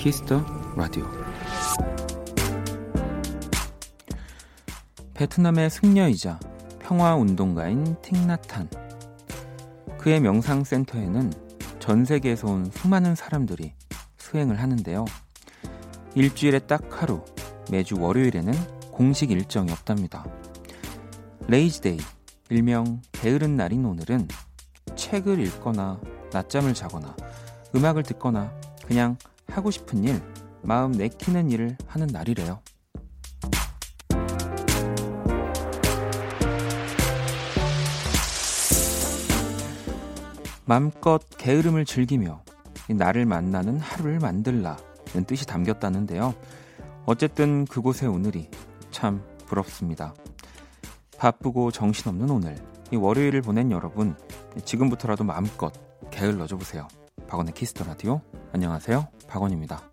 Kiss the Radio 베트남의 승려이자 평화운동가인 틱낫한 그의 명상센터에는 전 세계에서 온 수많은 사람들이 수행을 하는데요. 일주일에 딱 하루, 매주 월요일에는 공식 일정이 없답니다. Lazy Day, 일명 게으른 날인 오늘은 책을 읽거나 낮잠을 자거나 음악을 듣거나 그냥 하고 싶은 일, 마음 내키는 일을 하는 날이래요. 마음껏 게으름을 즐기며 나를 만나는 하루를 만들라는 뜻이 담겼다는데요. 어쨌든 그곳의 오늘이 참 부럽습니다. 바쁘고 정신없는 오늘, 이 월요일을 보낸 여러분, 지금부터라도 마음껏 게을러져 보세요. 박원의 Kiss the Radio. 안녕하세요. 박원입니다.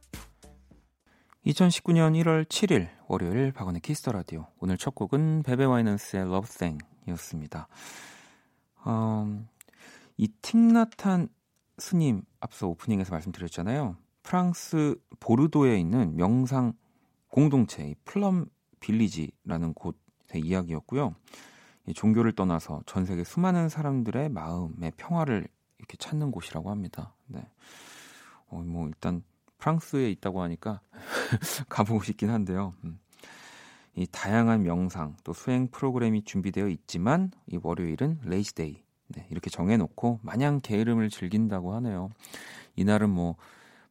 2019년 1월 7일 월요일 박원의 Kiss the Radio. 오늘 첫 곡은 베베 와이넌스의 Love Thing이었습니다. 음, 이 틱낫한 스님 앞서 오프닝에서 말씀드렸잖아요. 프랑스 보르도에 있는 명상 공동체 Plum Village라는 곳의 이야기였고요. 종교를 떠나서 전 세계 수많은 사람들의 마음의 평화를 이렇게 찾는 곳이라고 합니다. 네. 어, 뭐 일단 프랑스에 있다고 하니까 가보고 싶긴 한데요. 음. 이 다양한 명상 또 수행 프로그램이 준비되어 있지만 이 월요일은 Lazy Day 네, 이렇게 정해놓고 마냥 게으름을 즐긴다고 하네요. 이날은 뭐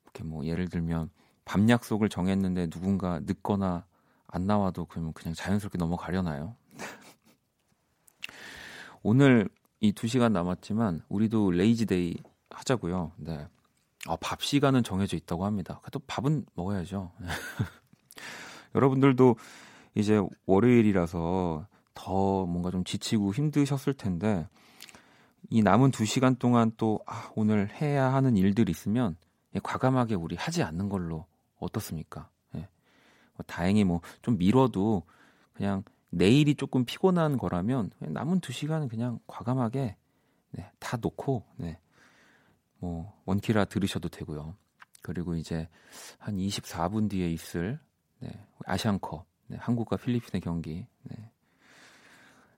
이렇게 뭐 예를 들면 밤 약속을 정했는데 누군가 늦거나 안 나와도 그러면 그냥 자연스럽게 넘어가려나요? 오늘 이 두 시간 남았지만 우리도 Lazy Day 하자고요. 네. 아, 밥 시간은 정해져 있다고 합니다. 또 밥은 먹어야죠. 여러분들도 이제 월요일이라서 더 뭔가 좀 지치고 힘드셨을 텐데 이 남은 두 시간 동안 또 아, 오늘 해야 하는 일들이 있으면 과감하게 우리 하지 않는 걸로 어떻습니까? 예. 뭐 다행히 뭐 좀 미뤄도 그냥 내일이 조금 피곤한 거라면 남은 두 시간은 그냥 과감하게 네, 다 놓고 네, 뭐 원키라 들으셔도 되고요. 그리고 이제 한 24분 뒤에 있을 네, 아시안컵 네, 한국과 필리핀의 경기. 네.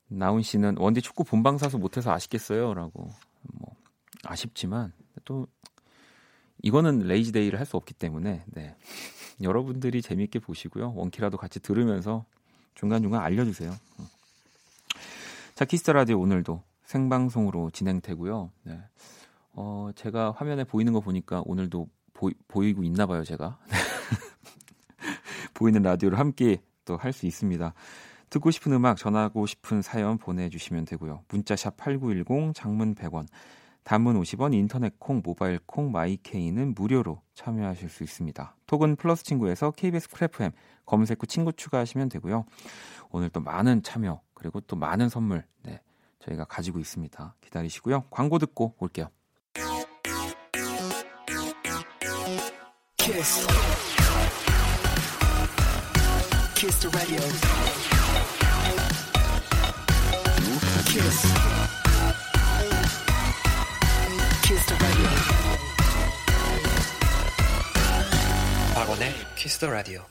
나훈 씨는 원디 축구 본방 사수 못해서 아쉽겠어요라고 뭐 아쉽지만 또 이거는 lazy day를 할 수 없기 때문에 네. 여러분들이 재미있게 보시고요 원키라도 같이 들으면서 중간 중간 알려주세요. 자 키스 더 라디오 오늘도 생방송으로 진행되고요. 네. 어, 제가 화면에 보이는 거 보니까 오늘도 보이, 보이 고 있나 봐요, 제가. 보이는 라디오를 함께 또 할 수 있습니다. 듣고 싶은 음악, 전하고 싶은 사연 보내주시면 되고요. 문자샵 8910, 장문 100원, 단문 50원, 인터넷 콩, 모바일 콩, 마이케이는 무료로 참여하실 수 있습니다. 톡은 플러스 친구에서 KBS Cool FM 검색 후 친구 추가하시면 되고요. 오늘 또 많은 참여, 그리고 또 많은 선물, 네, 저희가 가지고 있습니다. 기다리시고요. 광고 듣고 올게요. Kiss. Kiss the radio. Kiss. Kiss the radio. 박원의 Kiss the radio.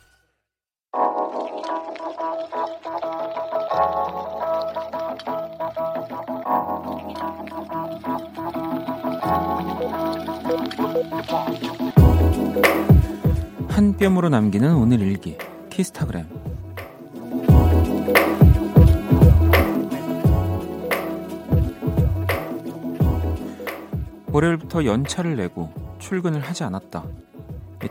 한 뼘으로 남기는 오늘 일기 키스타그램 월요일부터 연차를 내고 출근을 하지 않았다.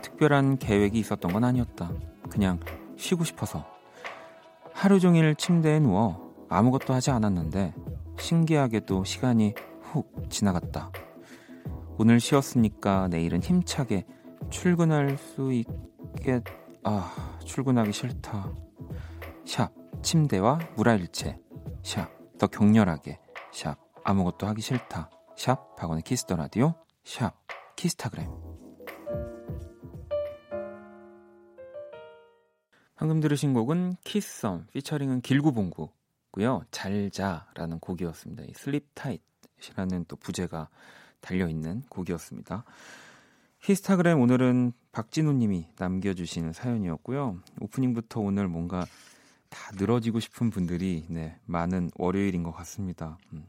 특별한 계획이 있었던 건 아니었다. 그냥 쉬고 싶어서. 하루 종일 침대에 누워 아무것도 하지 않았는데 신기하게도 시간이 훅 지나갔다. 오늘 쉬었으니까 내일은 힘차게 출근할 수 있게 아 출근하기 싫다. 샵 침대와 물아일체 샵 더 격렬하게 샵 아무것도 하기 싫다. 샵 박원의 키스 더 라디오 샵 키스타그램 방금 들으신 곡은 키썸 피처링은 길구봉구고요. 잘자라는 곡이었습니다. 이 sleep tight 시라는 또 부제가 달려 있는 곡이었습니다. 히스타그램 오늘은 박진우 님이 남겨주신 사연이었고요. 오프닝부터 오늘 뭔가 다 늘어지고 싶은 분들이 네, 많은 월요일인 것 같습니다. 음.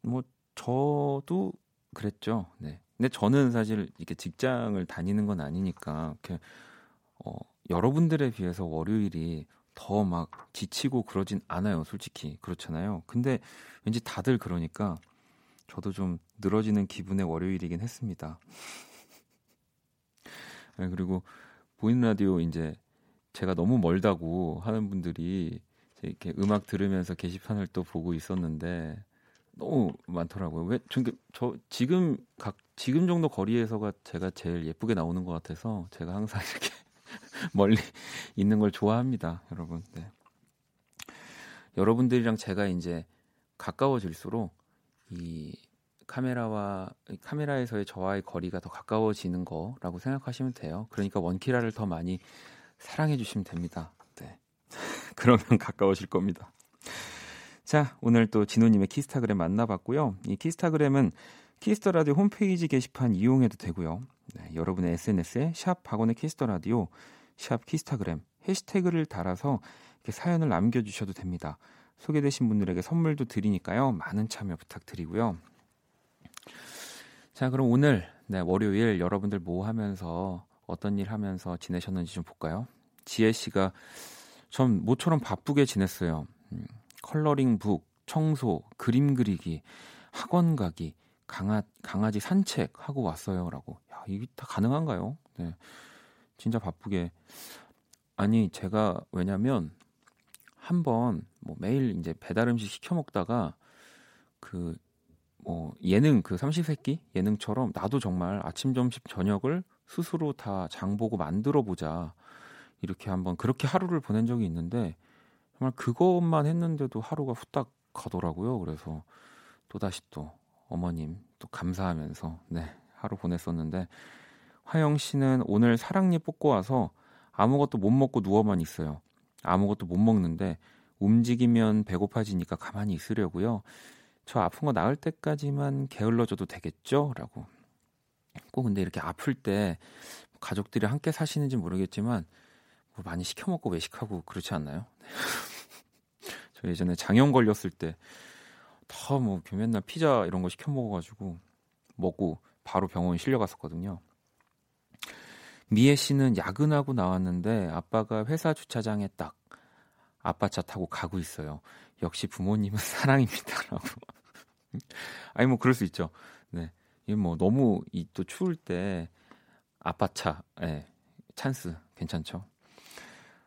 뭐 저도 그랬죠. 네. 근데 저는 사실 이렇게 직장을 다니는 건 아니니까 이렇게 어, 여러분들에 비해서 월요일이 더 막 지치고 그러진 않아요, 솔직히 그렇잖아요. 근데 왠지 다들 그러니까 저도 좀 늘어지는 기분의 월요일이긴 했습니다. 네, 그리고 보이는 라디오 이제 제가 너무 멀다고 하는 분들이 이렇게 음악 들으면서 게시판을 또 보고 있었는데 너무 많더라고요. 왜? 저, 저 지금 각 지금 정도 거리에서가 제가 제일 예쁘게 나오는 것 같아서 제가 항상 이렇게 멀리 있는 걸 좋아합니다, 여러분. 네. 여러분들이랑 제가 이제 가까워질수록 이 카메라와 카메라에서의 저와의 거리가 더 가까워지는 거라고 생각하시면 돼요. 그러니까 원키라를 더 많이 사랑해 주시면 됩니다. 네. 그러면 가까워질 겁니다. 자, 오늘 또 진호님의 키스타그램 만나봤고요. 이 키스타그램은 키스 더 라디오 홈페이지 게시판 이용해도 되고요. 네, 여러분의 SNS에 샵 박원의 키스 더 라디오, 샵 키스타그램 해시태그를 달아서 이렇게 사연을 남겨주셔도 됩니다. 소개되신 분들에게 선물도 드리니까요. 많은 참여 부탁드리고요. 자, 그럼 오늘 네, 월요일 여러분들 뭐 하면서 어떤 일 하면서 지내셨는지 좀 볼까요? 지혜 씨가 전 모처럼 바쁘게 지냈어요. 음, 컬러링 북, 청소, 그림 그리기, 학원 가기, 강아, 강아지 산책하고 왔어요라고. 야, 이게 다 가능한가요? 네. 진짜 바쁘게. 아니, 제가 왜냐면 한번 뭐 매일 이제 배달 음식 시켜 먹다가 그 뭐 예능 그 삼시세끼 예능처럼 나도 정말 아침 점심 저녁을 스스로 다 장보고 만들어 보자 이렇게 한번 그렇게 하루를 보낸 적이 있는데 정말 그것만 했는데도 하루가 후딱 가더라고요. 그래서 또 다시 또 어머님 또 감사하면서 네 하루 보냈었는데 화영 씨는 오늘 사랑니 뽑고 와서 아무것도 못 먹고 누워만 있어요. 아무것도 못 먹는데 움직이면 배고파지니까 가만히 있으려고요. 저 아픈 거 나을 때까지만 게을러져도 되겠죠? 라고. 꼭 근데 이렇게 아플 때 가족들이 함께 사시는지 모르겠지만 뭐 많이 시켜 먹고 외식하고 그렇지 않나요? 저 예전에 장염 걸렸을 때더뭐 맨날 피자 이런 거 시켜 먹어가지고 먹고 바로 병원 실려갔었거든요. 미애 씨는 야근하고 나왔는데 아빠가 회사 주차장에 딱 아빠 차 타고 가고 있어요. 역시 부모님은 사랑입니다라고. 아니 뭐 그럴 수 있죠. 네. 이뭐 너무 이 또 추울 때 아빠 차, 예, 찬스 괜찮죠.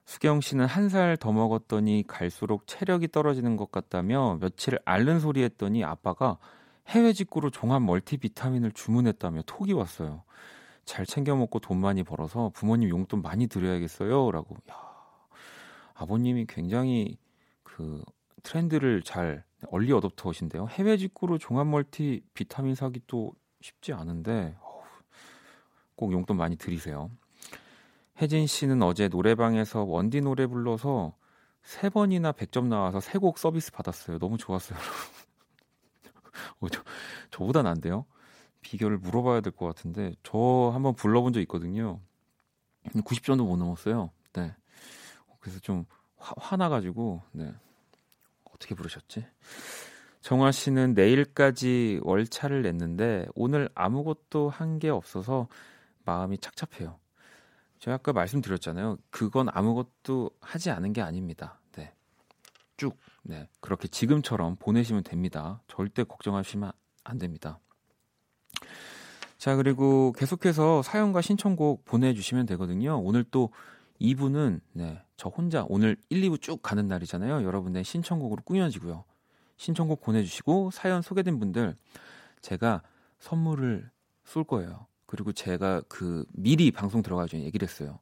수경 씨는 한 살 더 먹었더니 갈수록 체력이 떨어지는 것 같다며 며칠 앓는 소리 했더니 아빠가 해외 직구로 종합 멀티비타민을 주문했다며 톡이 왔어요. 잘 챙겨 먹고 돈 많이 벌어서 부모님 용돈 많이 드려야겠어요. 라고. 야, 아버님이 굉장히 그 트렌드를 잘 얼리 어답터신데요. 해외 직구로 종합 멀티 비타민 사기 또 쉽지 않은데 꼭 용돈 많이 드리세요. 혜진 씨는 어제 노래방에서 원디 노래 불러서 세 번이나 100점 나와서 세 곡 서비스 받았어요. 너무 좋았어요. 어, 저, 저보다 난데요. 비결을 물어봐야 될 것 같은데 저 한번 불러본 적 있거든요. 90점도 못 넘었어요. 네. 그래서 좀 화, 화나가지고 네. 어떻게 부르셨지? 정화 씨는 내일까지 월차를 냈는데 오늘 아무것도 한 게 없어서 마음이 착잡해요. 제가 아까 말씀드렸잖아요. 그건 아무것도 하지 않은 게 아닙니다. 네. 쭉, 네. 그렇게 지금처럼 보내시면 됩니다. 절대 걱정하시면 안 됩니다. 자, 그리고 계속해서 사연과 신청곡 보내주시면 되거든요. 오늘 또 2부는, 네. 저 혼자 오늘 1, 2부 쭉 가는 날이잖아요. 여러분의 신청곡으로 꾸며지고요. 신청곡 보내주시고 사연 소개된 분들 제가 선물을 쏠 거예요. 그리고 제가 그 미리 방송 들어가기 전에 얘기를 했어요.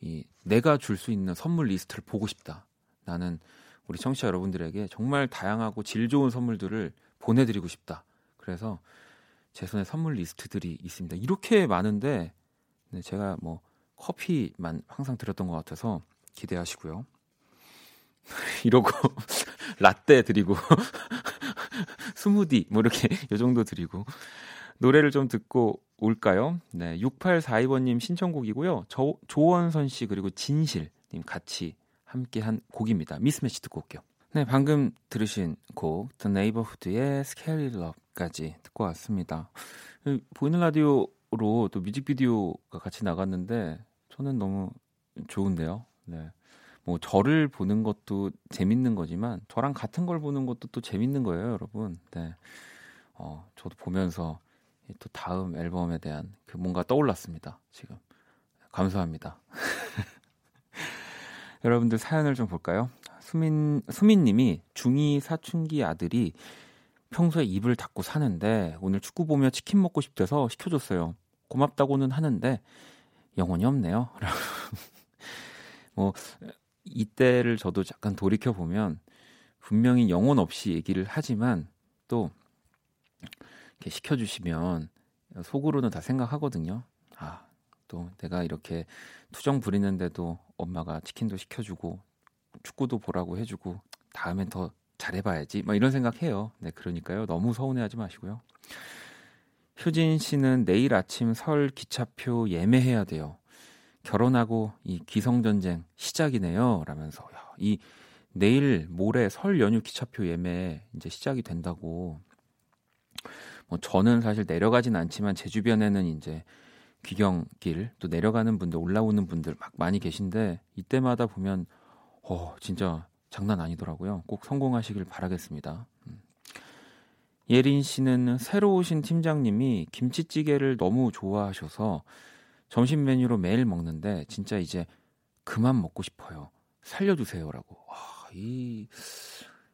이 내가 줄 수 있는 선물 리스트를 보고 싶다. 나는 우리 청취자 여러분들에게 정말 다양하고 질 좋은 선물들을 보내드리고 싶다. 그래서 제 손에 선물 리스트들이 있습니다. 이렇게 많은데 네, 제가 뭐 커피만 항상 드렸던 것 같아서 기대하시고요. 이러고 라떼 드리고 스무디 뭐 이렇게 요 정도 드리고 노래를 좀 듣고 올까요? 네, 6842번님 신청곡이고요. 저, 조원선 씨 그리고 진실 님 같이 함께 한 곡입니다. 미스매치 듣고 올게요. 네, 방금 들으신 곡 The Neighborhood의 Scary Love까지 듣고 왔습니다. 보이는 라디오로 또 뮤직비디오가 같이 나갔는데 저는 너무 좋은데요. 네. 뭐 저를 보는 것도 재밌는 거지만 저랑 같은 걸 보는 것도 또 재밌는 거예요, 여러분. 네. 어, 저도 보면서 또 다음 앨범에 대한 그 뭔가 떠올랐습니다. 지금 감사합니다. 여러분들 사연을 좀 볼까요? 수민 수민님이 중2 사춘기 아들이 평소에 입을 닫고 사는데 오늘 축구 보며 치킨 먹고 싶대서 시켜줬어요. 고맙다고는 하는데 영혼이 없네요. 뭐 이때를 저도 잠깐 돌이켜 보면 분명히 영혼 없이 얘기를 하지만 또 이렇게 시켜주시면 속으로는 다 생각하거든요. 아, 또 내가 이렇게 투정 부리는데도 엄마가 치킨도 시켜주고 축구도 보라고 해주고 다음엔 더 잘해봐야지. 막 이런 생각해요. 네, 그러니까요. 너무 서운해하지 마시고요. 효진 씨는 내일 아침 설 기차표 예매해야 돼요. 결혼하고 이 기성 전쟁 시작이네요. 라면서 야, 이 내일 모레 설 연휴 기차표 예매 이제 시작이 된다고 뭐 저는 사실 내려가진 않지만 제 주변에는 이제 귀경길 또 내려가는 분들 올라오는 분들 막 많이 계신데 이때마다 보면 어 진짜 장난 아니더라고요. 꼭 성공하시길 바라겠습니다. 음. 예린 씨는 새로 오신 팀장님이 김치찌개를 너무 좋아하셔서 점심 메뉴로 매일 먹는데 진짜 이제 그만 먹고 싶어요. 살려주세요라고. 아, 이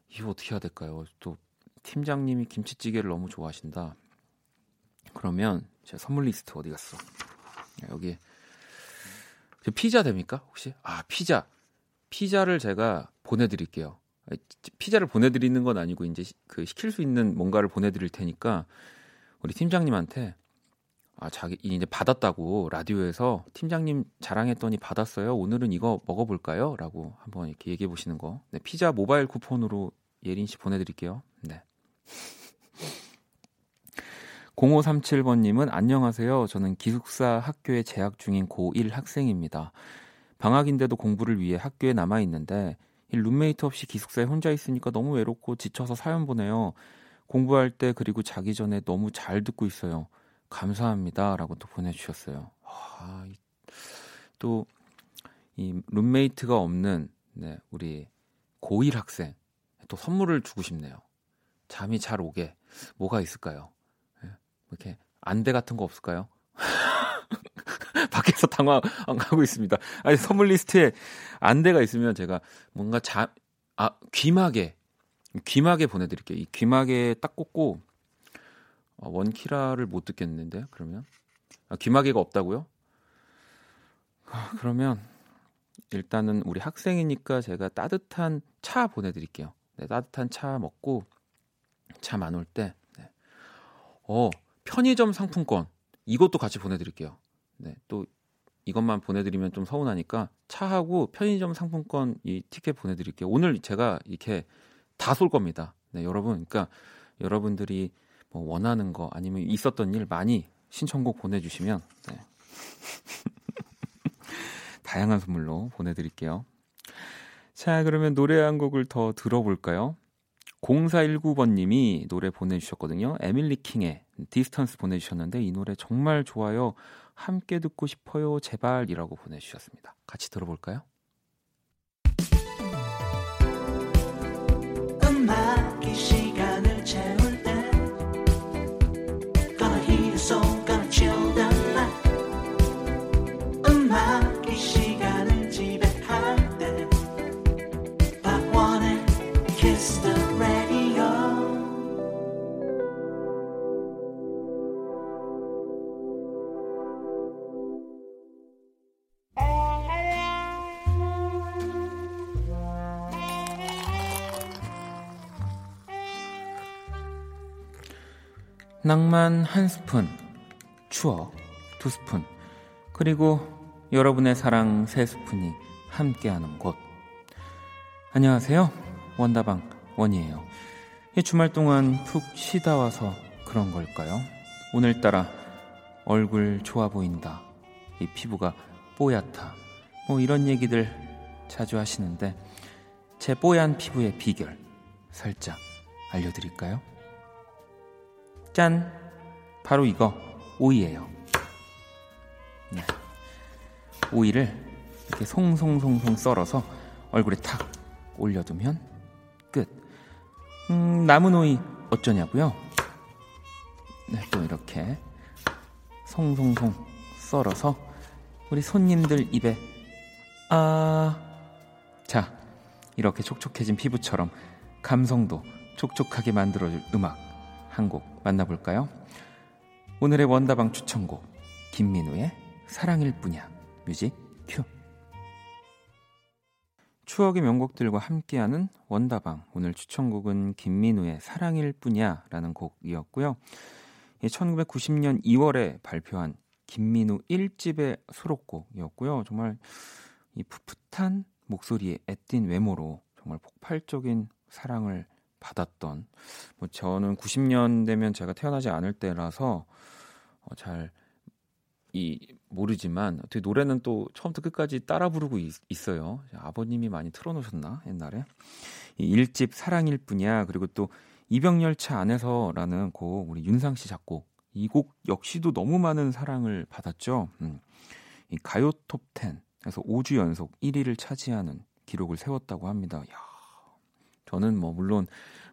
이거 어떻게 해야 될까요? 또 팀장님이 김치찌개를 너무 좋아하신다. 그러면 제 선물 리스트 어디 갔어? 여기 피자 됩니까? 혹시? 아 피자. 피자를 제가 보내드릴게요. 피자를 보내드리는 건 아니고 이제 그 시킬 수 있는 뭔가를 보내드릴 테니까 우리 팀장님한테 아 자기 이제 받았다고 라디오에서 팀장님 자랑했더니 받았어요. 오늘은 이거 먹어볼까요?라고 한번 이렇게 얘기해 보시는 거. 네, 피자 모바일 쿠폰으로 예린 씨 보내드릴게요. 네. 0537번님은 안녕하세요. 저는 기숙사 학교에 재학 중인 고1 학생입니다. 방학인데도 공부를 위해 학교에 남아 있는데 룸메이트 없이 기숙사에 혼자 있으니까 너무 외롭고 지쳐서 사연 보내요. 공부할 때 그리고 자기 전에 너무 잘 듣고 있어요. 감사합니다라고 또 보내주셨어요. 아, 또 이 룸메이트가 없는 네, 우리 고1 학생 또 선물을 주고 싶네요. 잠이 잘 오게 뭐가 있을까요? 네, 이렇게 안대 같은 거 없을까요? 밖에서 당황하고 있습니다. 아니 선물 리스트에 안대가 있으면 제가 뭔가 자, 아 귀마개 귀마개 보내드릴게요. 이 귀마개 딱 꽂고 어, 원키라를 못 듣겠는데 그러면 아, 귀마개가 없다고요? 아, 그러면 일단은 우리 학생이니까 제가 따뜻한 차 보내드릴게요. 네, 따뜻한 차 먹고 참안올 때, 네. 어 편의점 상품권 이것도 같이 보내드릴게요. 네, 또 이것만 보내드리면 좀 서운하니까 차하고 편의점 상품권 이 티켓 보내드릴게요. 오늘 제가 이렇게 다 쏠 겁니다. 네, 여러분, 그러니까 여러분들이 뭐 원하는 거 아니면 있었던 일 많이 신청곡 보내주시면 네. 다양한 선물로 보내드릴게요. 자, 그러면 노래 한 곡을 더 들어볼까요? 0419번님이 노래 보내주셨거든요. 에밀리 킹의 Distance 보내주셨는데 이 노래 정말 좋아요. 함께 듣고 싶어요. 제발이라고 보내주셨습니다. 같이 들어볼까요? 낭만 한 스푼, 추억 두 스푼, 그리고 여러분의 사랑 세 스푼이 함께하는 곳. 안녕하세요. 원다방 원이에요. 이 주말 동안 푹 쉬다 와서 그런 걸까요? 오늘따라 얼굴 좋아 보인다. 이 피부가 뽀얗다. 뭐 이런 얘기들 자주 하시는데 제 뽀얀 피부의 비결 살짝 알려드릴까요? 짠! 바로 이거 오이예요. 네. 오이를 이렇게 송송송송 썰어서 얼굴에 탁 올려두면 끝. 음, 남은 오이 어쩌냐고요? 네, 또 이렇게 송송송 썰어서 우리 손님들 입에 아, 자 이렇게 촉촉해진 피부처럼 감성도 촉촉하게 만들어줄 음악 한 곡 만나볼까요? 오늘의 원다방 추천곡 김민우의 사랑일 뿐이야 뮤직 큐. 추억의 명곡들과 함께하는 원다방 오늘 추천곡은 김민우의 사랑일 뿐이야 라는 곡이었고요. 1990년 2월에 발표한 김민우 1집의 수록곡이었고요. 정말 이 풋풋한 목소리에 애띤 외모로 정말 폭발적인 사랑을 받았던 뭐 저는 90년대면 제가 태어나지 않을 때라서 어, 잘이 모르지만 어떻게 노래는 또 처음부터 끝까지 따라 부르고 있, 어요 아버님이 많이 틀어놓으셨나 옛날에 이 1집 사랑일 뿐이야 그리고 또 이병열차 안에서라는 곡 우리 윤상 씨 작곡 이 곡 역시도 너무 많은 사랑을 받았죠. 음. 이 가요 톱10에서 5주 연속 1위를 차지하는 기록을 세웠다고 합니다. 야, 저는 뭐 물론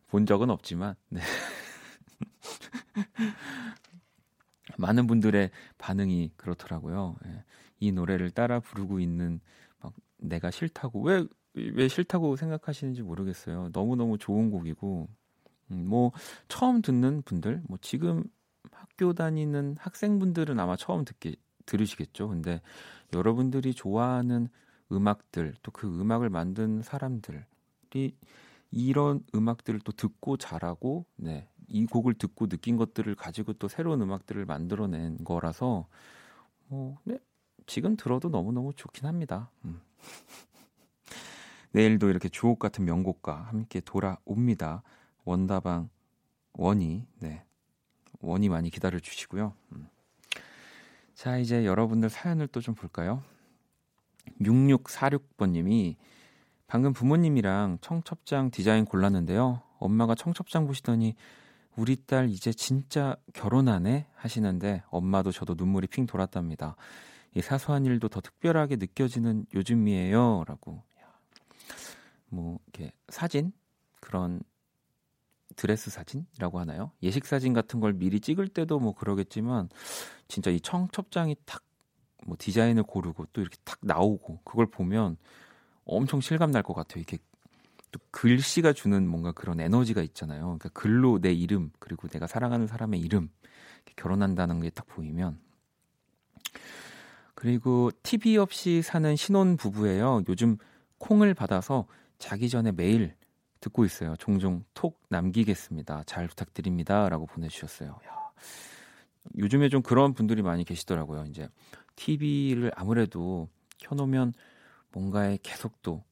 본 적은 없지만 네. 많은 분들의 반응이 그렇더라고요. 예. 이 노래를 따라 부르고 있는 막 내가 싫다고 왜 왜 싫다고 생각하시는지 모르겠어요. 너무 너무 좋은 곡이고 음, 뭐 처음 듣는 분들, 뭐 지금 학교 다니는 학생분들은 아마 처음 듣기 들으시겠죠. 근데 여러분들이 좋아하는 음악들 또 그 음악을 만든 사람들이 이런 음악들을 또 듣고 자라고 네. 이 곡을 듣고 느낀 것들을 가지고 또 새로운 음악들을 만들어낸 거라서 뭐 네. 지금 들어도 너무너무 좋긴 합니다. 음. 내일도 이렇게 주옥 같은 명곡과 함께 돌아옵니다. 원다방 원이 네. 원이 많이 기다려 주시고요. 음. 자, 이제 여러분들 사연을 또 좀 볼까요? 6646번 님이 방금 부모님이랑 청첩장 디자인 골랐는데요. 엄마가 청첩장 보시더니 우리 딸 이제 진짜 결혼하네 하시는데 엄마도 저도 눈물이 핑 돌았답니다. 이 사소한 일도 더 특별하게 느껴지는 요즘이에요라고. 뭐 이렇게 사진 그런 드레스 사진이라고 하나요? 예식 사진 같은 걸 미리 찍을 때도 뭐 그러겠지만 진짜 이 청첩장이 탁 뭐 디자인을 고르고 또 이렇게 탁 나오고 그걸 보면 엄청 실감 날 것 같아요. 이게 또 글씨가 주는 뭔가 그런 에너지가 있잖아요. 그러니까 글로 내 이름 그리고 내가 사랑하는 사람의 이름 결혼한다는 게 딱 보이면 그리고 TV 없이 사는 신혼 부부예요. 요즘 콩을 받아서 자기 전에 매일 듣고 있어요. 종종 톡 남기겠습니다. 잘 부탁드립니다라고 보내주셨어요. 야, 요즘에 좀 그런 분들이 많이 계시더라고요. 이제 TV를 아무래도 켜놓으면 뭔가에 계속 또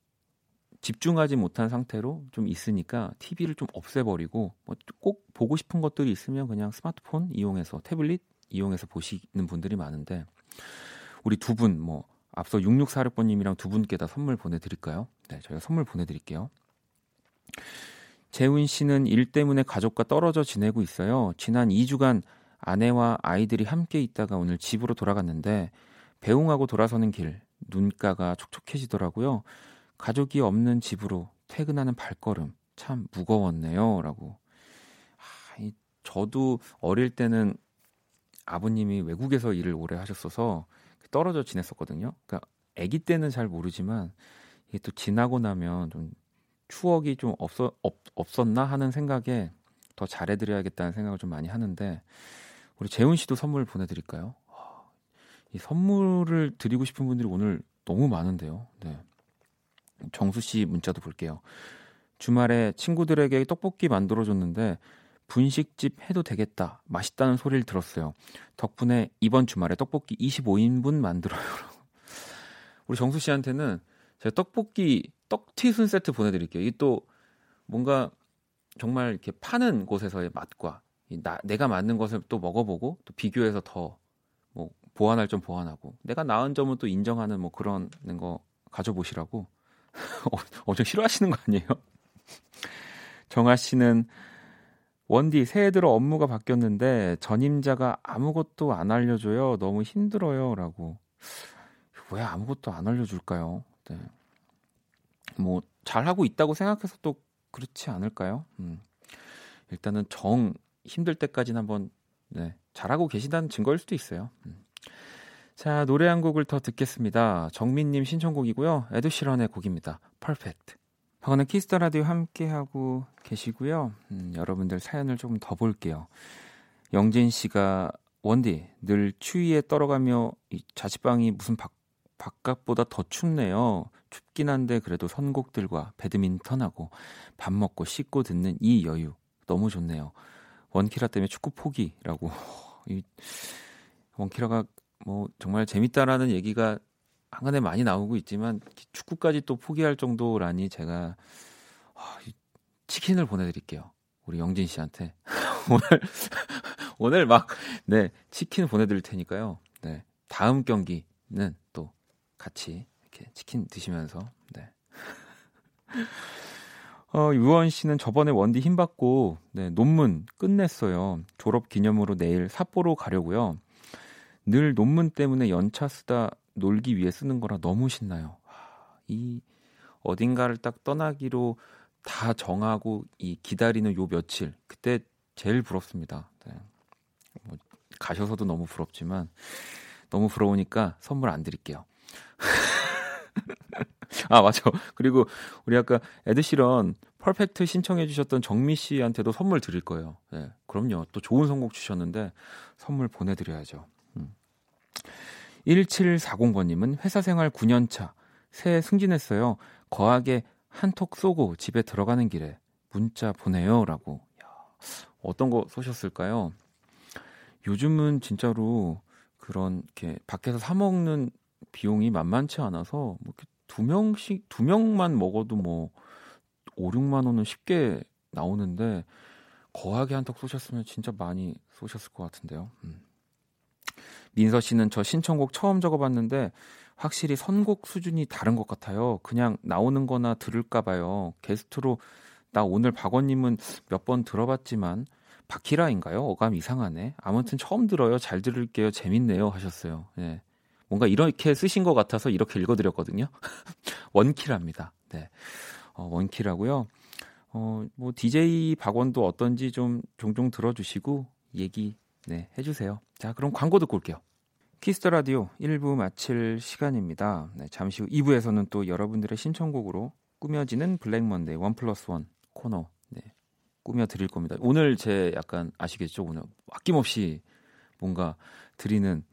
집중하지 못한 상태로 좀 있으니까 TV를 좀 없애버리고 뭐 꼭 보고 싶은 것들이 있으면 그냥 스마트폰 이용해서 태블릿 이용해서 보시는 분들이 많은데 우리 두 분 뭐 앞서 6646번님이랑 두 분께 다 선물 보내드릴까요? 네, 저희가 선물 보내드릴게요. 재훈 씨는 일 때문에 가족과 떨어져 지내고 있어요. 지난 2주간 아내와 아이들이 함께 있다가 오늘 집으로 돌아갔는데 배웅하고 돌아서는 길 눈가가 촉촉해지더라고요. 가족이 없는 집으로 퇴근하는 발걸음 참 무거웠네요라고. 아, 이, 저도 어릴 때는 아버님이 외국에서 일을 오래 하셨어서 떨어져 지냈었거든요. 그러니까 아기 때는 잘 모르지만 이게 또 지나고 나면 좀 추억이 좀 없어, 없, 없었나 하는 생각에 더 잘해드려야겠다는 생각을 좀 많이 하는데 우리 재훈 씨도 선물 보내드릴까요? 이 선물을 드리고 싶은 분들이 오늘 너무 많은데요. 네. 정수 씨 문자도 볼게요. 주말에 친구들에게 떡볶이 만들어줬는데 분식집 해도 되겠다. 맛있다는 소리를 들었어요. 덕분에 이번 주말에 떡볶이 25인분 만들어요. 우리 정수 씨한테는 제가 떡볶이 떡튀순 세트 보내드릴게요. 이게 또 뭔가 정말 이렇게 파는 곳에서의 맛과 나, 내가 맞는 것을 또 먹어보고 또 비교해서 더뭐 보완할 점 보완하고 내가 나은 점은 또 인정하는 뭐 그런 거 가져보시라고 어, 엄청 싫어하시는 거 아니에요? 정아 씨는 원디 새해 들어 업무가 바뀌었는데 전임자가 아무것도 안 알려줘요. 너무 힘들어요라고. 왜 아무것도 안 알려줄까요? 네. 뭐 잘하고 있다고 생각해서 또 그렇지 않을까요? 음. 일단은 정 힘들 때까지는 한번 네, 잘하고 계시다는 증거일 수도 있어요. 음. 자 노래 한 곡을 더 듣겠습니다. 정민님 신청곡이고요. 에드시런의 곡입니다. Perfect. 박원의 키스 더 라디오 함께 하고 계시고요. 음, 여러분들 사연을 조금 더 볼게요. 영진 씨가 원디 늘 추위에 떨어가며 이 자취방이 무슨 바, 바깥보다 더 춥네요. 춥긴 한데 그래도 선곡들과 배드민턴하고 밥 먹고 씻고 듣는 이 여유 너무 좋네요. 원키라 때문에 축구 포기라고. 이 원키라가 뭐 정말 재밌다라는 얘기가 한간에 많이 나오고 있지만 축구까지 또 포기할 정도라니 제가 아, 치킨을 보내드릴게요. 우리 영진 씨한테 오늘 오늘 막네 치킨 보내드릴 테니까요. 네 다음 경기는 또 같이 이렇게 치킨 드시면서 네. 어, 유원 씨는 저번에 원디 힘 받고 네, 논문 끝냈어요. 졸업 기념으로 내일 삿포로 가려고요. 늘 논문 때문에 연차 쓰다 놀기 위해 쓰는 거라 너무 신나요. 이 어딘가를 딱 떠나기로 다 정하고 이 기다리는 요 며칠 그때 제일 부럽습니다. 네. 뭐 가셔서도 너무 부럽지만 너무 부러우니까 선물 안 드릴게요. 아 맞아. 그리고 우리 아까 에드시런 퍼펙트 신청해 주셨던 정미 씨한테도 선물 드릴 거예요. 네, 그럼요. 또 좋은 선곡 주셨는데 선물 보내드려야죠. 음. 1740번님은 회사 생활 9년차 새해 승진했어요. 거하게 한톡 쏘고 집에 들어가는 길에 문자 보내요라고. 어떤 거 쏘셨을까요? 요즘은 진짜로 그런 이렇게 밖에서 사 먹는 비용이 만만치 않아서 뭐 이렇게 두 명씩 두 명만 먹어도 뭐 5, 6만 원은 쉽게 나오는데 거하게 한턱 쏘셨으면 진짜 많이 쏘셨을 것 같은데요. 음. 민서 씨는 저 신청곡 처음 적어봤는데 확실히 선곡 수준이 다른 것 같아요. 그냥 나오는 거나 들을까 봐요. 게스트로 나 오늘 박원님은 몇 번 들어봤지만 바키라인가요? 어감 이상하네. 아무튼 처음 들어요. 잘 들을게요. 재밌네요. 하셨어요. 예. 뭔가 이렇게 쓰신 것 같아서 이렇게 읽어드렸거든요. 원키랍니다. 네. 어, 원키라고요. 어, 뭐 DJ 박원도 어떤지 좀 종종 들어주시고 얘기 네, 해주세요. 자, 그럼 광고 듣고 올게요. 키스 더 라디오 1부 마칠 시간입니다. 네, 잠시 후 2부에서는 또 여러분들의 신청곡으로 꾸며지는 블랙 먼데이 원 플러스 원 코너 네, 꾸며 드릴 겁니다. 오늘 제 약간 아시겠죠? 오늘 아낌없이 뭔가 드리는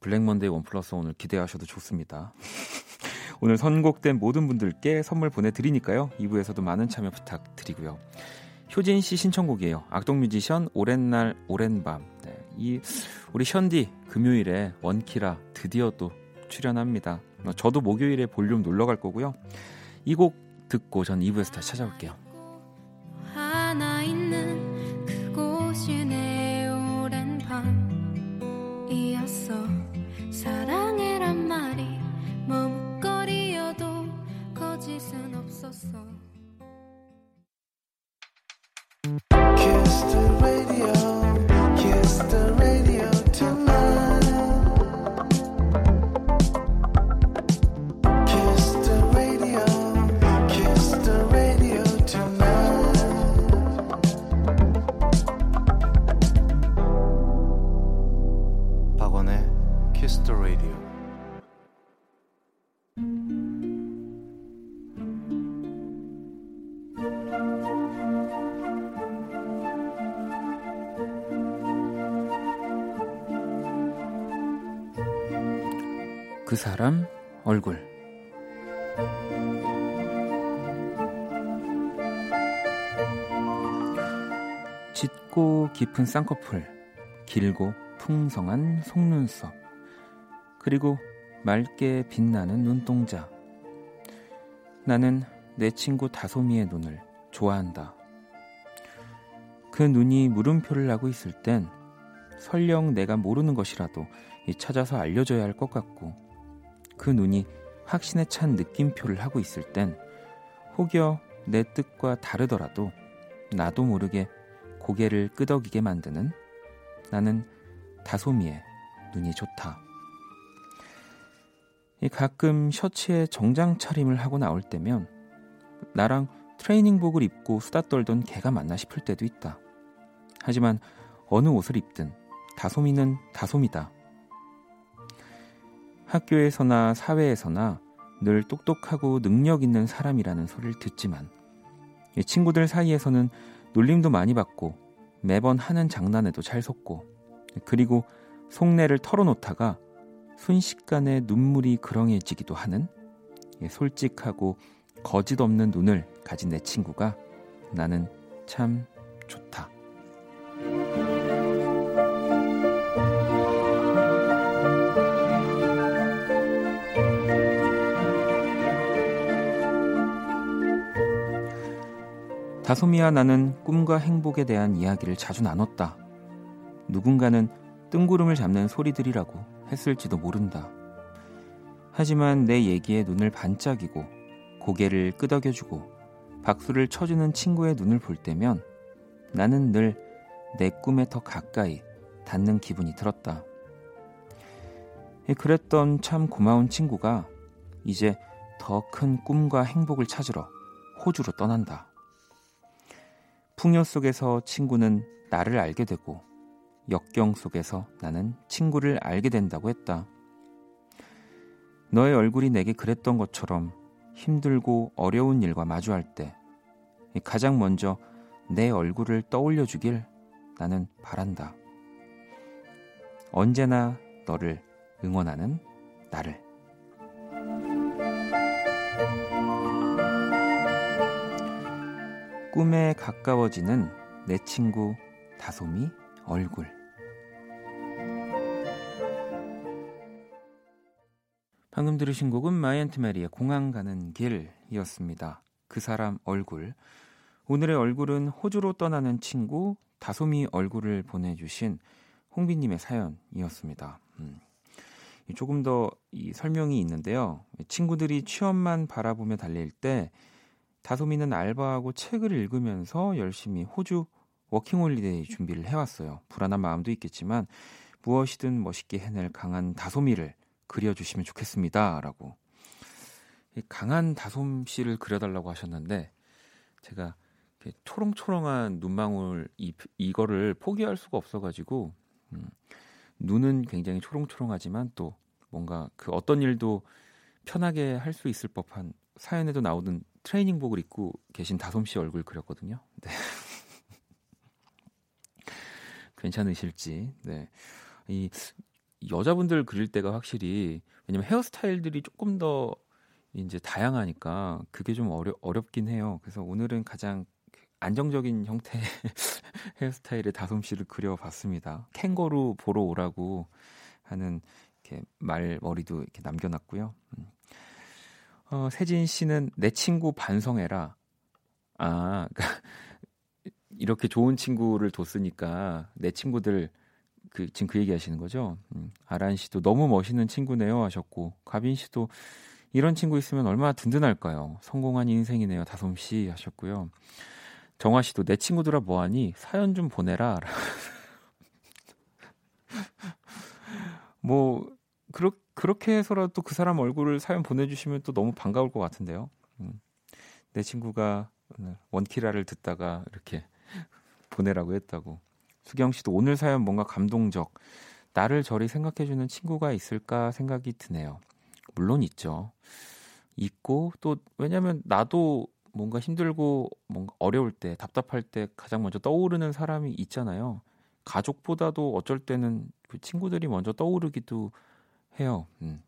블랙 먼데이 원 플러스 오늘 기대하셔도 좋습니다. 오늘 선곡된 모든 분들께 선물 보내드리니까요. 2부에서도 많은 참여 부탁드리고요. 효진 씨 신청곡이에요. 악동 뮤지션 오랜 날 오랜 밤. 네, 이 우리 션디 금요일에 원키라 드디어 또 출연합니다. 어, 저도 목요일에 볼륨 놀러 갈 거고요. 이 곡 듣고 전 2부에서 다시 찾아올게요. 하나 있는 그곳이 내 오랜 밤이었어 사랑해란 말이 머뭇거리여도 거짓은 없었어 그 사람 얼굴. 짙고 깊은 쌍꺼풀 길고 풍성한 속눈썹 그리고 맑게 빛나는 눈동자. 나는 내 친구 다솜이의 눈을 좋아한다. 그 눈이 물음표를 하고 있을 땐 설령 내가 모르는 것이라도 찾아서 알려줘야 할 것 같고 그 눈이 확신에 찬 느낌표를 하고 있을 땐 혹여 내 뜻과 다르더라도 나도 모르게 고개를 끄덕이게 만드는 나는 다소미의 눈이 좋다. 가끔 셔츠에 정장 차림을 하고 나올 때면 나랑 트레이닝복을 입고 수다 떨던 개가 맞나 싶을 때도 있다. 하지만 어느 옷을 입든 다솜이는 다솜이다. 학교에서나 사회에서나 늘 똑똑하고 능력 있는 사람이라는 소리를 듣지만 친구들 사이에서는 놀림도 많이 받고 매번 하는 장난에도 잘 속고 그리고 속내를 털어놓다가 순식간에 눈물이 그렁해지기도 하는 솔직하고 거짓 없는 눈을 가진 내 친구가 나는 참 좋다. 다솜이와 나는 꿈과 행복에 대한 이야기를 자주 나눴다. 누군가는 뜬구름을 잡는 소리들이라고 했을지도 모른다. 하지만 내 얘기에 눈을 반짝이고 고개를 끄덕여주고 박수를 쳐주는 친구의 눈을 볼 때면 나는 늘 내 꿈에 더 가까이 닿는 기분이 들었다. 그랬던 참 고마운 친구가 이제 더 큰 꿈과 행복을 찾으러 호주로 떠난다. 풍요 속에서 친구는 나를 알게 되고 역경 속에서 나는 친구를 알게 된다고 했다. 너의 얼굴이 내게 그랬던 것처럼 힘들고 어려운 일과 마주할 때 가장 먼저 내 얼굴을 떠올려 주길 나는 바란다. 언제나 너를 응원하는 나를. 꿈에 가까워지는 내 친구 다솜이 얼굴. 방금 들으신 곡은 마이앤트 메리의 공항 가는 길이었습니다. 그 사람 얼굴. 오늘의 얼굴은 호주로 떠나는 친구 다솜이 얼굴을 보내주신 홍비님의 사연이었습니다. 음. 조금 더 이 설명이 있는데요. 친구들이 취업만 바라보며 달릴 때 다솜이는 알바하고 책을 읽으면서 열심히 호주 워킹홀리데이 준비를 해왔어요. 불안한 마음도 있겠지만 무엇이든 멋있게 해낼 강한 다솜이를 그려주시면 좋겠습니다. 라고. 강한 다솜 씨를 그려달라고 하셨는데 제가 초롱초롱한 눈망울 이, 이거를 포기할 수가 없어가지고 음, 눈은 굉장히 초롱초롱하지만 또 뭔가 그 어떤 일도 편하게 할 수 있을 법한 사연에도 나오는 트레이닝복을 입고 계신 다솜 씨 얼굴 그렸거든요. 네. 괜찮으실지. 네. 이 여자분들 그릴 때가 확실히 왜냐면 헤어스타일들이 조금 더 이제 다양하니까 그게 좀 어려, 어렵긴 해요. 그래서 오늘은 가장 안정적인 형태의 헤어스타일의 다솜 씨를 그려봤습니다. 캥거루 보러 오라고 하는 이렇게 말 머리도 이렇게 남겨놨고요. 음. 어, 세진 씨는 내 친구 반성해라. 아, 그러니까 이렇게 좋은 친구를 뒀으니까 내 친구들 그 지금 그 얘기 하시는 거죠? 음, 아란 씨도 너무 멋있는 친구네요 하셨고 가빈 씨도 이런 친구 있으면 얼마나 든든할까요? 성공한 인생이네요. 다솜 씨 하셨고요. 정화 씨도 내 친구들아 뭐하니 사연 좀 보내라. 뭐 그렇 그렇게 해서라도 그 사람 얼굴을 사연 보내주시면 또 너무 반가울 것 같은데요. 음. 내 친구가 원키라를 듣다가 이렇게 보내라고 했다고. 수경 씨도 오늘 사연 뭔가 감동적. 나를 저리 생각해주는 친구가 있을까 생각이 드네요. 물론 있죠. 있고 또 왜냐면 나도 뭔가 힘들고 뭔가 어려울 때 답답할 때 가장 먼저 떠오르는 사람이 있잖아요. 가족보다도 어쩔 때는 그 친구들이 먼저 떠오르기도 해요. 음.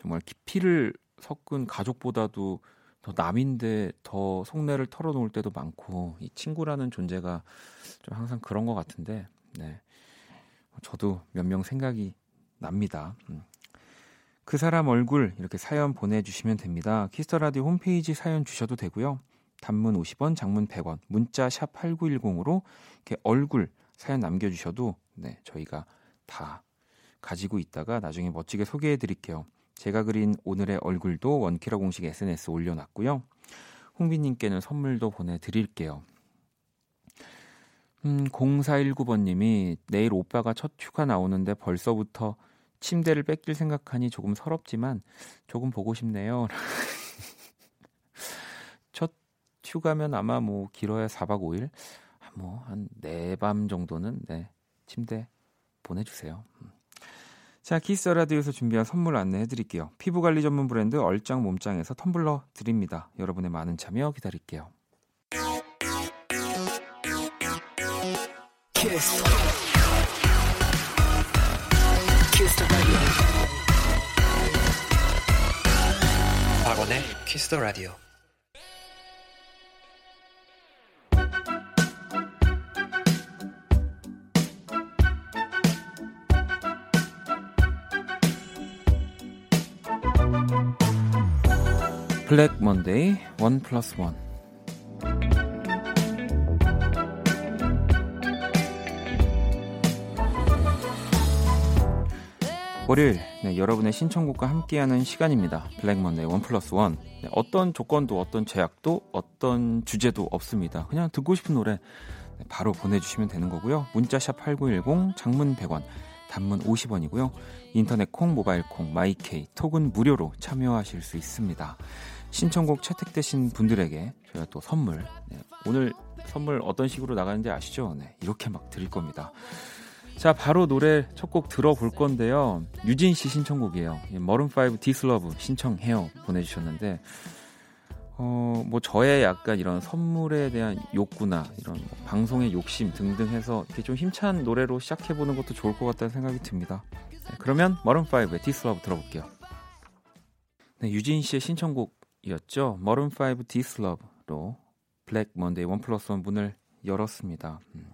정말 피를 섞은 가족보다도 더 남인데 더 속내를 털어놓을 때도 많고 이 친구라는 존재가 좀 항상 그런 것 같은데 네 저도 몇 명 생각이 납니다. 음. 그 사람 얼굴 이렇게 사연 보내주시면 됩니다. 키스 더 라디오 홈페이지 사연 주셔도 되고요. 단문 50원, 장문 100원, 문자 샵 8910으로 이렇게 얼굴 사연 남겨주셔도 네, 저희가 다 가지고 있다가 나중에 멋지게 소개해 드릴게요. 제가 그린 오늘의 얼굴도 원키라 공식 SNS 올려놨고요. 홍비님께는 선물도 보내드릴게요. 음, 0419번님이 내일 오빠가 첫 휴가 나오는데 벌써부터 침대를 뺏길 생각하니 조금 서럽지만 조금 보고 싶네요. 첫 휴가면 아마 뭐 길어야 4박 5일, 뭐한 네 밤 정도는 네 침대 보내주세요. 음. 자 Kiss the 라디오에서 준비한 선물 안내해 드릴게요. 피부 관리 전문 브랜드 얼짱 몸짱에서 텀블러 드립니다. 여러분의 많은 참여 기다릴게요. 키스. 키스 박원의 키스 더 라디오. 블랙 먼데이 원 플러스 원 월요일 네, 여러분의 신청곡과 함께하는 시간입니다. Black Monday one plus one 네, 어떤 조건도 어떤 제약도 어떤 주제도 없습니다. 그냥 듣고 싶은 노래 네, 바로 보내주시면 되는 거고요. 문자샵 8910 장문 100원 단문 50원이고요. 인터넷 콩, 모바일 콩, my K, 톡은 무료로 참여하실 수 있습니다. 신청곡 채택되신 분들에게 저희가 또 선물 네, 오늘 선물 어떤 식으로 나가는지 아시죠? 네, 이렇게 막 드릴 겁니다. 자, 바로 노래 첫 곡 들어볼 건데요. 유진 씨 신청곡이에요. Maroon 5 This Love 신청해요 보내주셨는데 어, 뭐 저의 약간 이런 선물에 대한 욕구나 이런 뭐 방송의 욕심 등등 해서 이렇게 좀 힘찬 노래로 시작해 보는 것도 좋을 것 같다는 생각이 듭니다. 네, 그러면 Maroon 5의 This Love 들어볼게요. 네, 유진 씨의 신청곡 이었죠. Maroon 5 This Love로 Black Monday one plus one 문을 열었습니다. 음.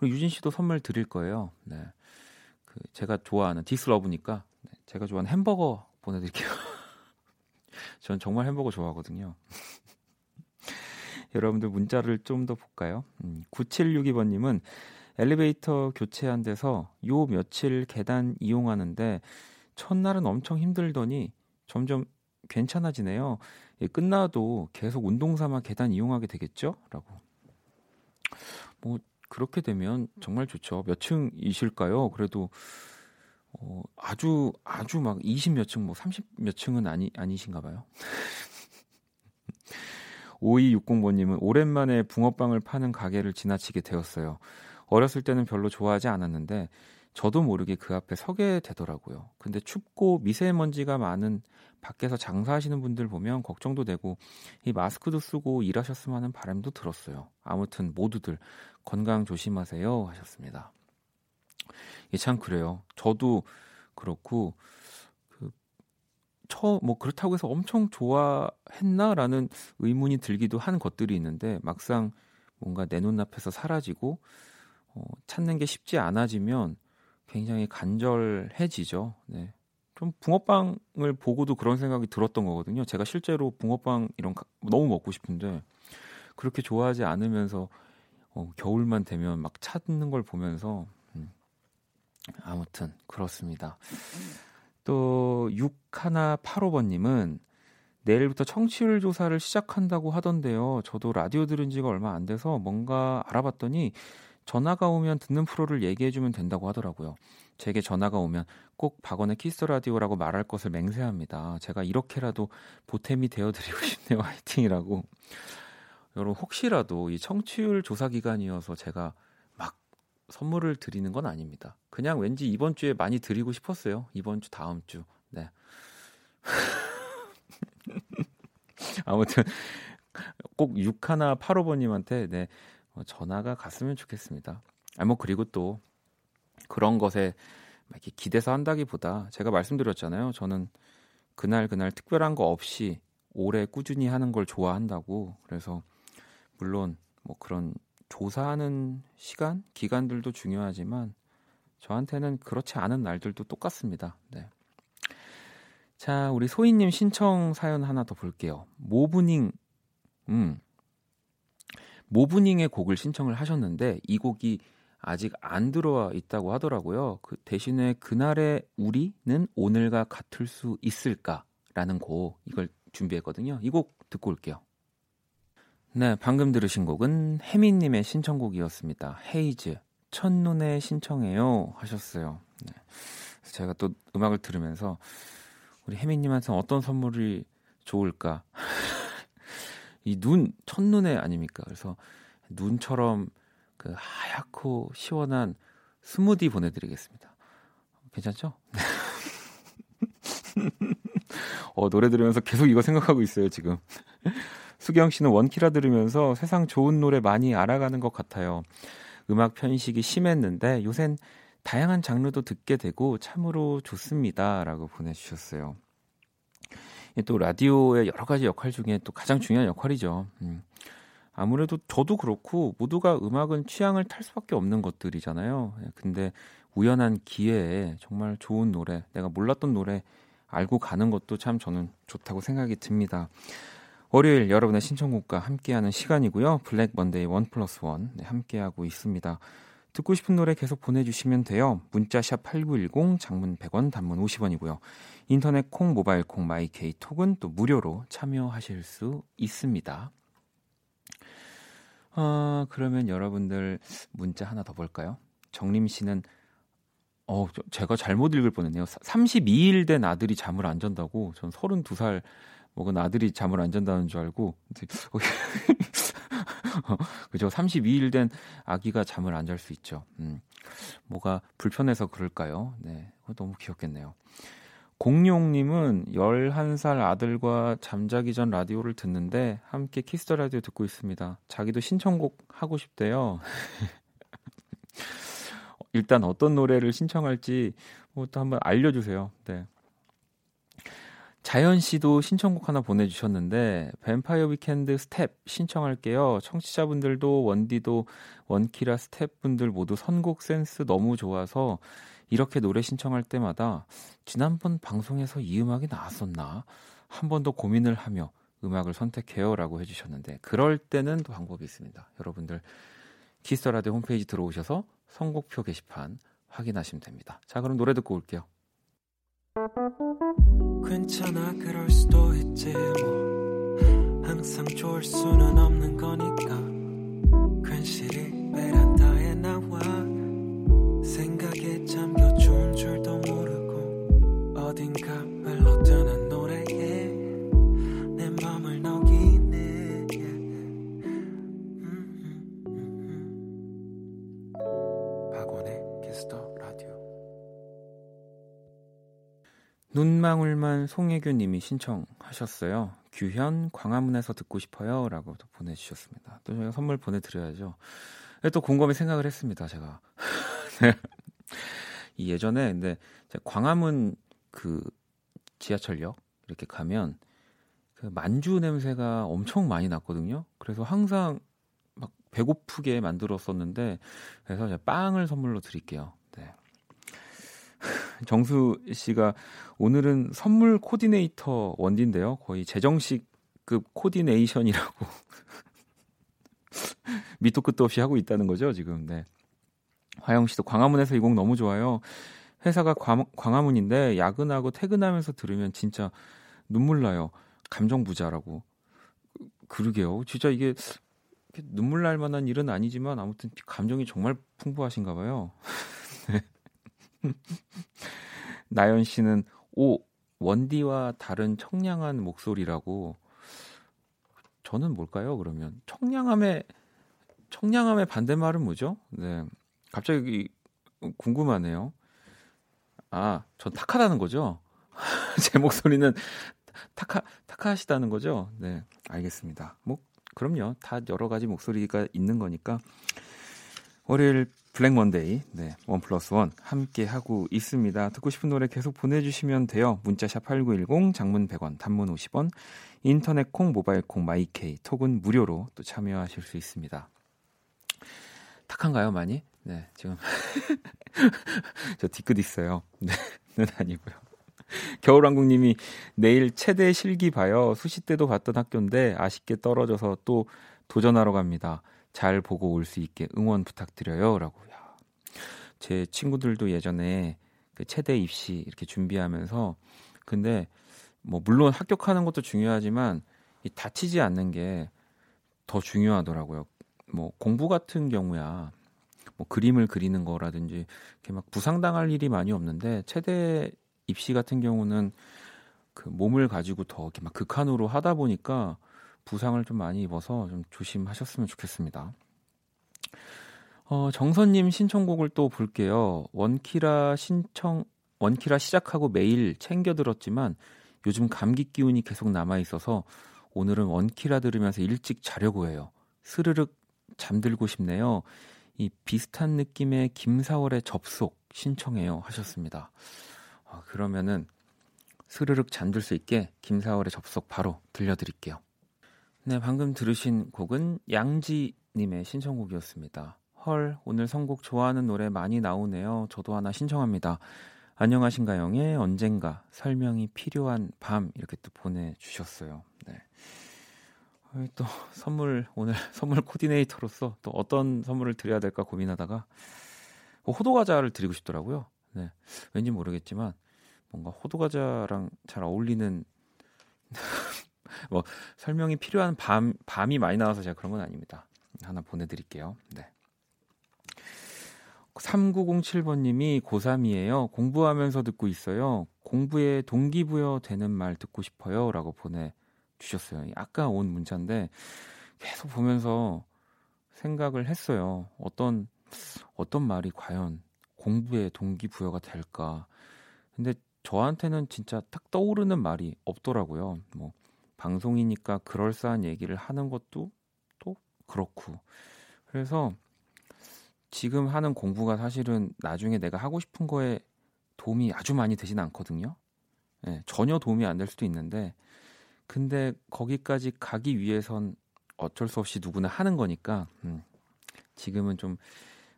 우리 유진 씨도 선물 드릴 거예요. 네. 그 제가 좋아하는 This Love니까 네. 제가 좋아하는 햄버거 보내드릴게요. 전 정말 햄버거 좋아하거든요. 여러분들 문자를 좀 더 볼까요? 음, 9762번님은 엘리베이터 교체한 데서 요 며칠 계단 이용하는데 첫날은 엄청 힘들더니 점점 괜찮아지네요. 예, 끝나도 계속 운동 삼아 계단 이용하게 되겠죠? 라고. 뭐, 그렇게 되면 정말 좋죠. 몇 층이실까요? 그래도, 어, 아주, 아주 막 20몇 층, 뭐 30몇 층은 아니, 아니신가 봐요. 5260번님은 오랜만에 붕어빵을 파는 가게를 지나치게 되었어요. 어렸을 때는 별로 좋아하지 않았는데 저도 모르게 그 앞에 서게 되더라고요. 근데 춥고 미세먼지가 많은 밖에서 장사하시는 분들 보면 걱정도 되고 이 마스크도 쓰고 일하셨으면 하는 바람도 들었어요. 아무튼 모두들 건강 조심하세요 하셨습니다. 이게 참 그래요. 저도 그렇고 그 처 뭐 그렇다고 해서 엄청 좋아했나라는 의문이 들기도 한 것들이 있는데 막상 뭔가 내 눈앞에서 사라지고 어, 찾는 게 쉽지 않아지면 굉장히 간절해지죠. 네. 좀 붕어빵을 보고도 그런 생각이 들었던 거거든요. 제가 실제로 붕어빵 이런 너무 먹고 싶은데 그렇게 좋아하지 않으면서 어, 겨울만 되면 막 찾는 걸 보면서 음, 아무튼 그렇습니다. 또 6185번님은 내일부터 청취율 조사를 시작한다고 하던데요. 저도 라디오 들은 지가 얼마 안 돼서 뭔가 알아봤더니 전화가 오면 듣는 프로를 얘기해주면 된다고 하더라고요. 제게 전화가 오면 꼭 박원의 키스 라디오라고 말할 것을 맹세합니다. 제가 이렇게라도 보탬이 되어드리고 싶네요. 화이팅이라고. 여러분 혹시라도 이 청취율 조사 기간이어서 제가 막 선물을 드리는 건 아닙니다. 그냥 왠지 이번 주에 많이 드리고 싶었어요. 이번 주 다음 주. 네. 아무튼 꼭6 하나 8호번님한테 네 어, 전화가 갔으면 좋겠습니다. 아, 뭐 그리고 또 그런 것에 이렇게 기대서 한다기보다 제가 말씀드렸잖아요. 저는 그날 그날 특별한 거 없이 오래 꾸준히 하는 걸 좋아한다고. 그래서 물론 뭐 그런 조사하는 시간, 기간들도 중요하지만 저한테는 그렇지 않은 날들도 똑같습니다. 네. 자, 우리 소희님 신청 사연 하나 더 볼게요. 모브닝, 음, 모브닝의 곡을 신청을 하셨는데 이 곡이 아직 안 들어와 있다고 하더라고요. 그 대신에 그날의 우리는 오늘과 같을 수 있을까라는 곡 이걸 준비했거든요. 이 곡 듣고 올게요. 네, 방금 들으신 곡은 혜민님의 신청곡이었습니다. 헤이즈 첫눈에 신청해요 하셨어요. 네. 제가 또 음악을 들으면서 우리 혜민님한테 어떤 선물이 좋을까? 이 눈 첫눈에 아닙니까? 그래서 눈처럼 그 하얗고 시원한 스무디 보내드리겠습니다. 괜찮죠? 어, 노래 들으면서 계속 이거 생각하고 있어요, 지금. 수경 씨는 원키라 들으면서 세상 좋은 노래 많이 알아가는 것 같아요. 음악 편식이 심했는데 요샌 다양한 장르도 듣게 되고 참으로 좋습니다. 라고 보내주셨어요. 또 라디오의 여러 가지 역할 중에 또 가장 중요한 역할이죠. 음. 아무래도 저도 그렇고 모두가 음악은 취향을 탈 수밖에 없는 것들이잖아요. 예, 근데 우연한 기회에 정말 좋은 노래, 내가 몰랐던 노래 알고 가는 것도 참 저는 좋다고 생각이 듭니다. 월요일 여러분의 신청곡과 함께하는 시간이고요. Black Monday one plus one 네, 함께하고 있습니다. 듣고 싶은 노래 계속 보내주시면 돼요. 문자샵 8910 장문 100원 단문 50원이고요. 인터넷 콩 모바일 콩 마이케이 톡은 또 무료로 참여하실 수 있습니다. 아, 그러면 여러분들 문자 하나 더 볼까요? 정림 씨는 어, 제가 잘못 읽을 뻔했네요. 32일 된 아들이 잠을 안 잔다고. 전 32살 먹은 아들이 잠을 안 잔다는 줄 알고. 그죠? 32일 된 아기가 잠을 안 잘 수 있죠. 음. 뭐가 불편해서 그럴까요? 네. 너무 귀엽겠네요. 공룡님은 11살 아들과 잠자기 전 라디오를 듣는데 함께 Kiss the 라디오 듣고 있습니다. 자기도 신청곡 하고 싶대요. 일단 어떤 노래를 신청할지 뭐 또 한번 알려주세요. 네. 자연 씨도 신청곡 하나 보내주셨는데 Vampire Weekend Step 신청할게요. 청취자분들도 원디도 원키라 스텝분들 모두 선곡 센스 너무 좋아서 이렇게 노래 신청할 때마다 지난번 방송에서 이 음악이 나왔었나 한 번 더 고민을 하며 음악을 선택해요라고 해주셨는데 그럴 때는 또 방법이 있습니다. 여러분들 키스터라디오 홈페이지 들어오셔서 선곡표 게시판 확인하시면 됩니다. 자 그럼 노래 듣고 올게요. 괜찮아 그럴 수도 있지. 뭐 항상 좋을 수는 없는 거니까. 괜시리 베란다에 나와. 생각에 잠겨 좋은 줄도 모르고 어딘가 눈망울만 송혜교 님이 신청하셨어요. 규현 광화문에서 듣고 싶어요. 라고 또 보내주셨습니다. 또 저희가 선물 보내드려야죠. 또 곰곰이 생각을 했습니다. 제가. 이 예전에 근데 광화문 그 지하철역 이렇게 가면 그 만주 냄새가 엄청 많이 났거든요. 그래서 항상 막 배고프게 만들었었는데 그래서 제가 빵을 선물로 드릴게요. 네. 정수 씨가 오늘은 선물 코디네이터 원디인데요. 거의 재정식급 코디네이션이라고 밑도 끝도 없이 하고 있다는 거죠, 지금. 네. 화영 씨도 광화문에서 이 곡 너무 좋아요. 회사가 광, 광화문인데 야근하고 퇴근하면서 들으면 진짜 눈물 나요. 감정 부자라고. 그러게요. 진짜 이게 눈물 날 만한 일은 아니지만 아무튼 감정이 정말 풍부하신가 봐요. 네. 나연 씨는 오 원디와 다른 청량한 목소리라고 저는 뭘까요? 그러면 청량함의 청량함의 반대말은 뭐죠? 네. 갑자기 궁금하네요. 아, 전 탁하다는 거죠? 제 목소리는 탁하, 탁하시다는 거죠? 네, 알겠습니다. 뭐, 그럼요. 다 여러 가지 목소리가 있는 거니까. 월요일 Black Monday, 네, one plus one 함께 하고 있습니다. 듣고 싶은 노래 계속 보내주시면 돼요. 문자샵 8910, 장문 100원, 단문 50원, 인터넷 콩, 모바일 콩, my K, 톡은 무료로 또 참여하실 수 있습니다. 탁한가요, 많이? 네, 지금 저 뒤끝 있어요. 네, 는 아니고요. 겨울왕국님이 내일 최대 실기 봐요. 수시 때도 봤던 학교인데 아쉽게 떨어져서 또 도전하러 갑니다. 잘 보고 올 수 있게 응원 부탁드려요라고. 야. 제 친구들도 예전에 그 체대 입시 이렇게 준비하면서 근데 뭐 물론 합격하는 것도 중요하지만 이 다치지 않는 게 더 중요하더라고요. 뭐 공부 같은 경우야 뭐 그림을 그리는 거라든지 이렇게 막 부상당할 일이 많이 없는데 체대 입시 같은 경우는 그 몸을 가지고 더 이렇게 막 극한으로 하다 보니까 부상을 좀 많이 입어서 좀 조심하셨으면 좋겠습니다. 어, 정선님 신청곡을 또 볼게요. 원키라 신청 원키라 시작하고 매일 챙겨 들었지만 요즘 감기 기운이 계속 남아 있어서 오늘은 원키라 들으면서 일찍 자려고 해요. 스르륵 잠들고 싶네요. 이 비슷한 느낌의 김사월의 접속 신청해요 하셨습니다. 아, 그러면은 스르륵 잠들 수 있게 김사월의 접속 바로 들려드릴게요. 네, 방금 들으신 곡은 양지님의 신청곡이었습니다. 헐, 오늘 선곡 좋아하는 노래 많이 나오네요. 저도 하나 신청합니다. 안녕하신가 영의 언젠가 설명이 필요한 밤 이렇게 또 보내주셨어요. 네. 또 선물 오늘 선물 코디네이터로서 또 어떤 선물을 드려야 될까 고민하다가 뭐 호두 과자를 드리고 싶더라고요. 네. 왠지 모르겠지만 뭔가 호두 과자랑 잘 어울리는 뭐 설명이 필요한 밤 밤이 많이 나와서 제가 그런 건 아닙니다. 하나 보내드릴게요. 네. 3907번님이 고3이에요. 공부하면서 듣고 있어요. 공부에 동기부여 되는 말 듣고 싶어요. 라고 보내주셨어요. 아까 온 문자인데 계속 보면서 생각을 했어요. 어떤, 어떤 말이 과연 공부에 동기부여가 될까. 근데 저한테는 진짜 딱 떠오르는 말이 없더라고요. 뭐, 방송이니까 그럴싸한 얘기를 하는 것도 또 그렇고. 그래서 지금 하는 공부가 사실은 나중에 내가 하고 싶은 거에 도움이 아주 많이 되진 않거든요. 네, 전혀 도움이 안 될 수도 있는데, 근데 거기까지 가기 위해선 어쩔 수 없이 누구나 하는 거니까, 음, 지금은 좀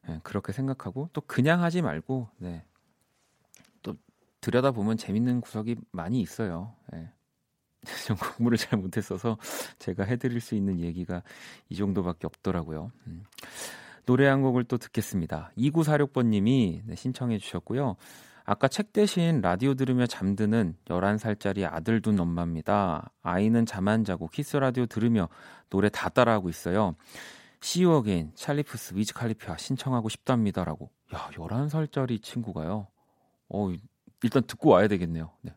네, 그렇게 생각하고, 또 그냥 하지 말고, 네, 또 들여다보면 재밌는 구석이 많이 있어요. 네. 전 공부를 잘 못했어서 제가 해드릴 수 있는 얘기가 이 정도밖에 없더라고요. 음. 노래 한 곡을 또 듣겠습니다. 2946번님이 네, 신청해 주셨고요. 아까 책 대신 라디오 들으며 잠드는 11살짜리 아들 둔 엄마입니다. 아이는 잠 안 자고 Kiss the 라디오 들으며 노래 다 따라하고 있어요. You again, Charlie Puth, Wiz Khalifa 신청하고 싶답니다라고. 야, 11살짜리 친구가요. 어, 일단 듣고 와야 되겠네요. 네.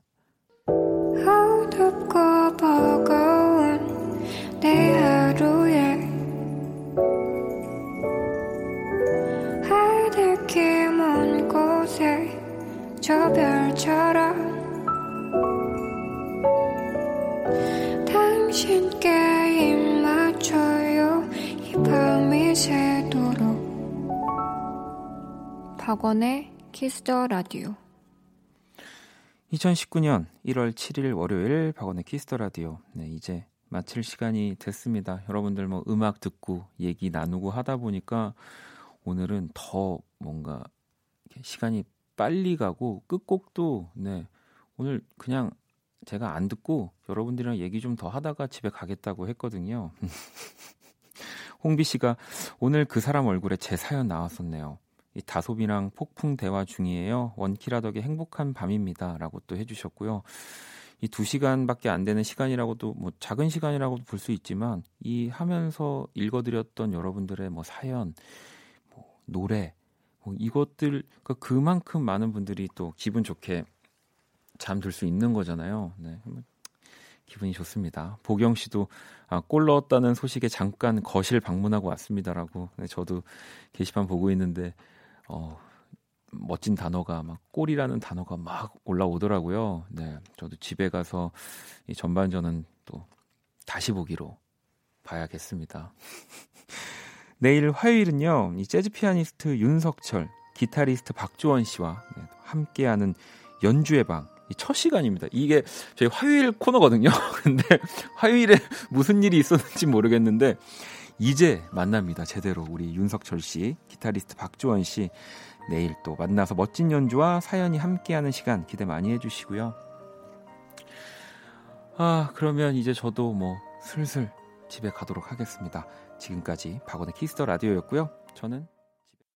박원의 Kiss the 라디오 2019년 1월 7일 월요일 박원의 Kiss the 라디오. 네, 이제 마칠 시간이 됐습니다. 여러분들 뭐 음악 듣고 얘기 나누고 하다 보니까 오늘은 더 뭔가 시간이 빨리 가고 끝곡도 네. 오늘 그냥 제가 안 듣고 여러분들이랑 얘기 좀 더 하다가 집에 가겠다고 했거든요. 홍비 씨가 오늘 그 사람 얼굴에 제 사연 나왔었네요. 이 다솜이랑 폭풍 대화 중이에요. 원키라 덕에 행복한 밤입니다라고 또 해주셨고요. 이 두 시간밖에 안 되는 시간이라고도 뭐 작은 시간이라고도 볼 수 있지만 이 하면서 읽어드렸던 여러분들의 뭐 사연, 뭐 노래, 뭐 이것들 그러니까 그만큼 많은 분들이 또 기분 좋게 잠들 수 있는 거잖아요. 네. 기분이 좋습니다. 보경 씨도 아, 골 넣었다는 소식에 잠깐 거실 방문하고 왔습니다라고. 네, 저도 게시판 보고 있는데 어, 멋진 단어가 막 골이라는 단어가 막 올라오더라고요. 네, 저도 집에 가서 이 전반전은 또 다시 보기로 봐야겠습니다. 내일 화요일은요, 이 재즈 피아니스트 윤석철, 기타리스트 박주원 씨와 네, 함께하는 연주의 방. 첫 시간입니다. 이게 저희 화요일 코너거든요. 근데 화요일에 무슨 일이 있었는지 모르겠는데 이제 만납니다. 제대로 우리 윤석철 씨, 기타리스트 박주원 씨 내일 또 만나서 멋진 연주와 사연이 함께하는 시간 기대 많이 해주시고요. 아 그러면 이제 저도 뭐 슬슬 집에 가도록 하겠습니다. 지금까지 박원의 Kiss the 라디오였고요. 저는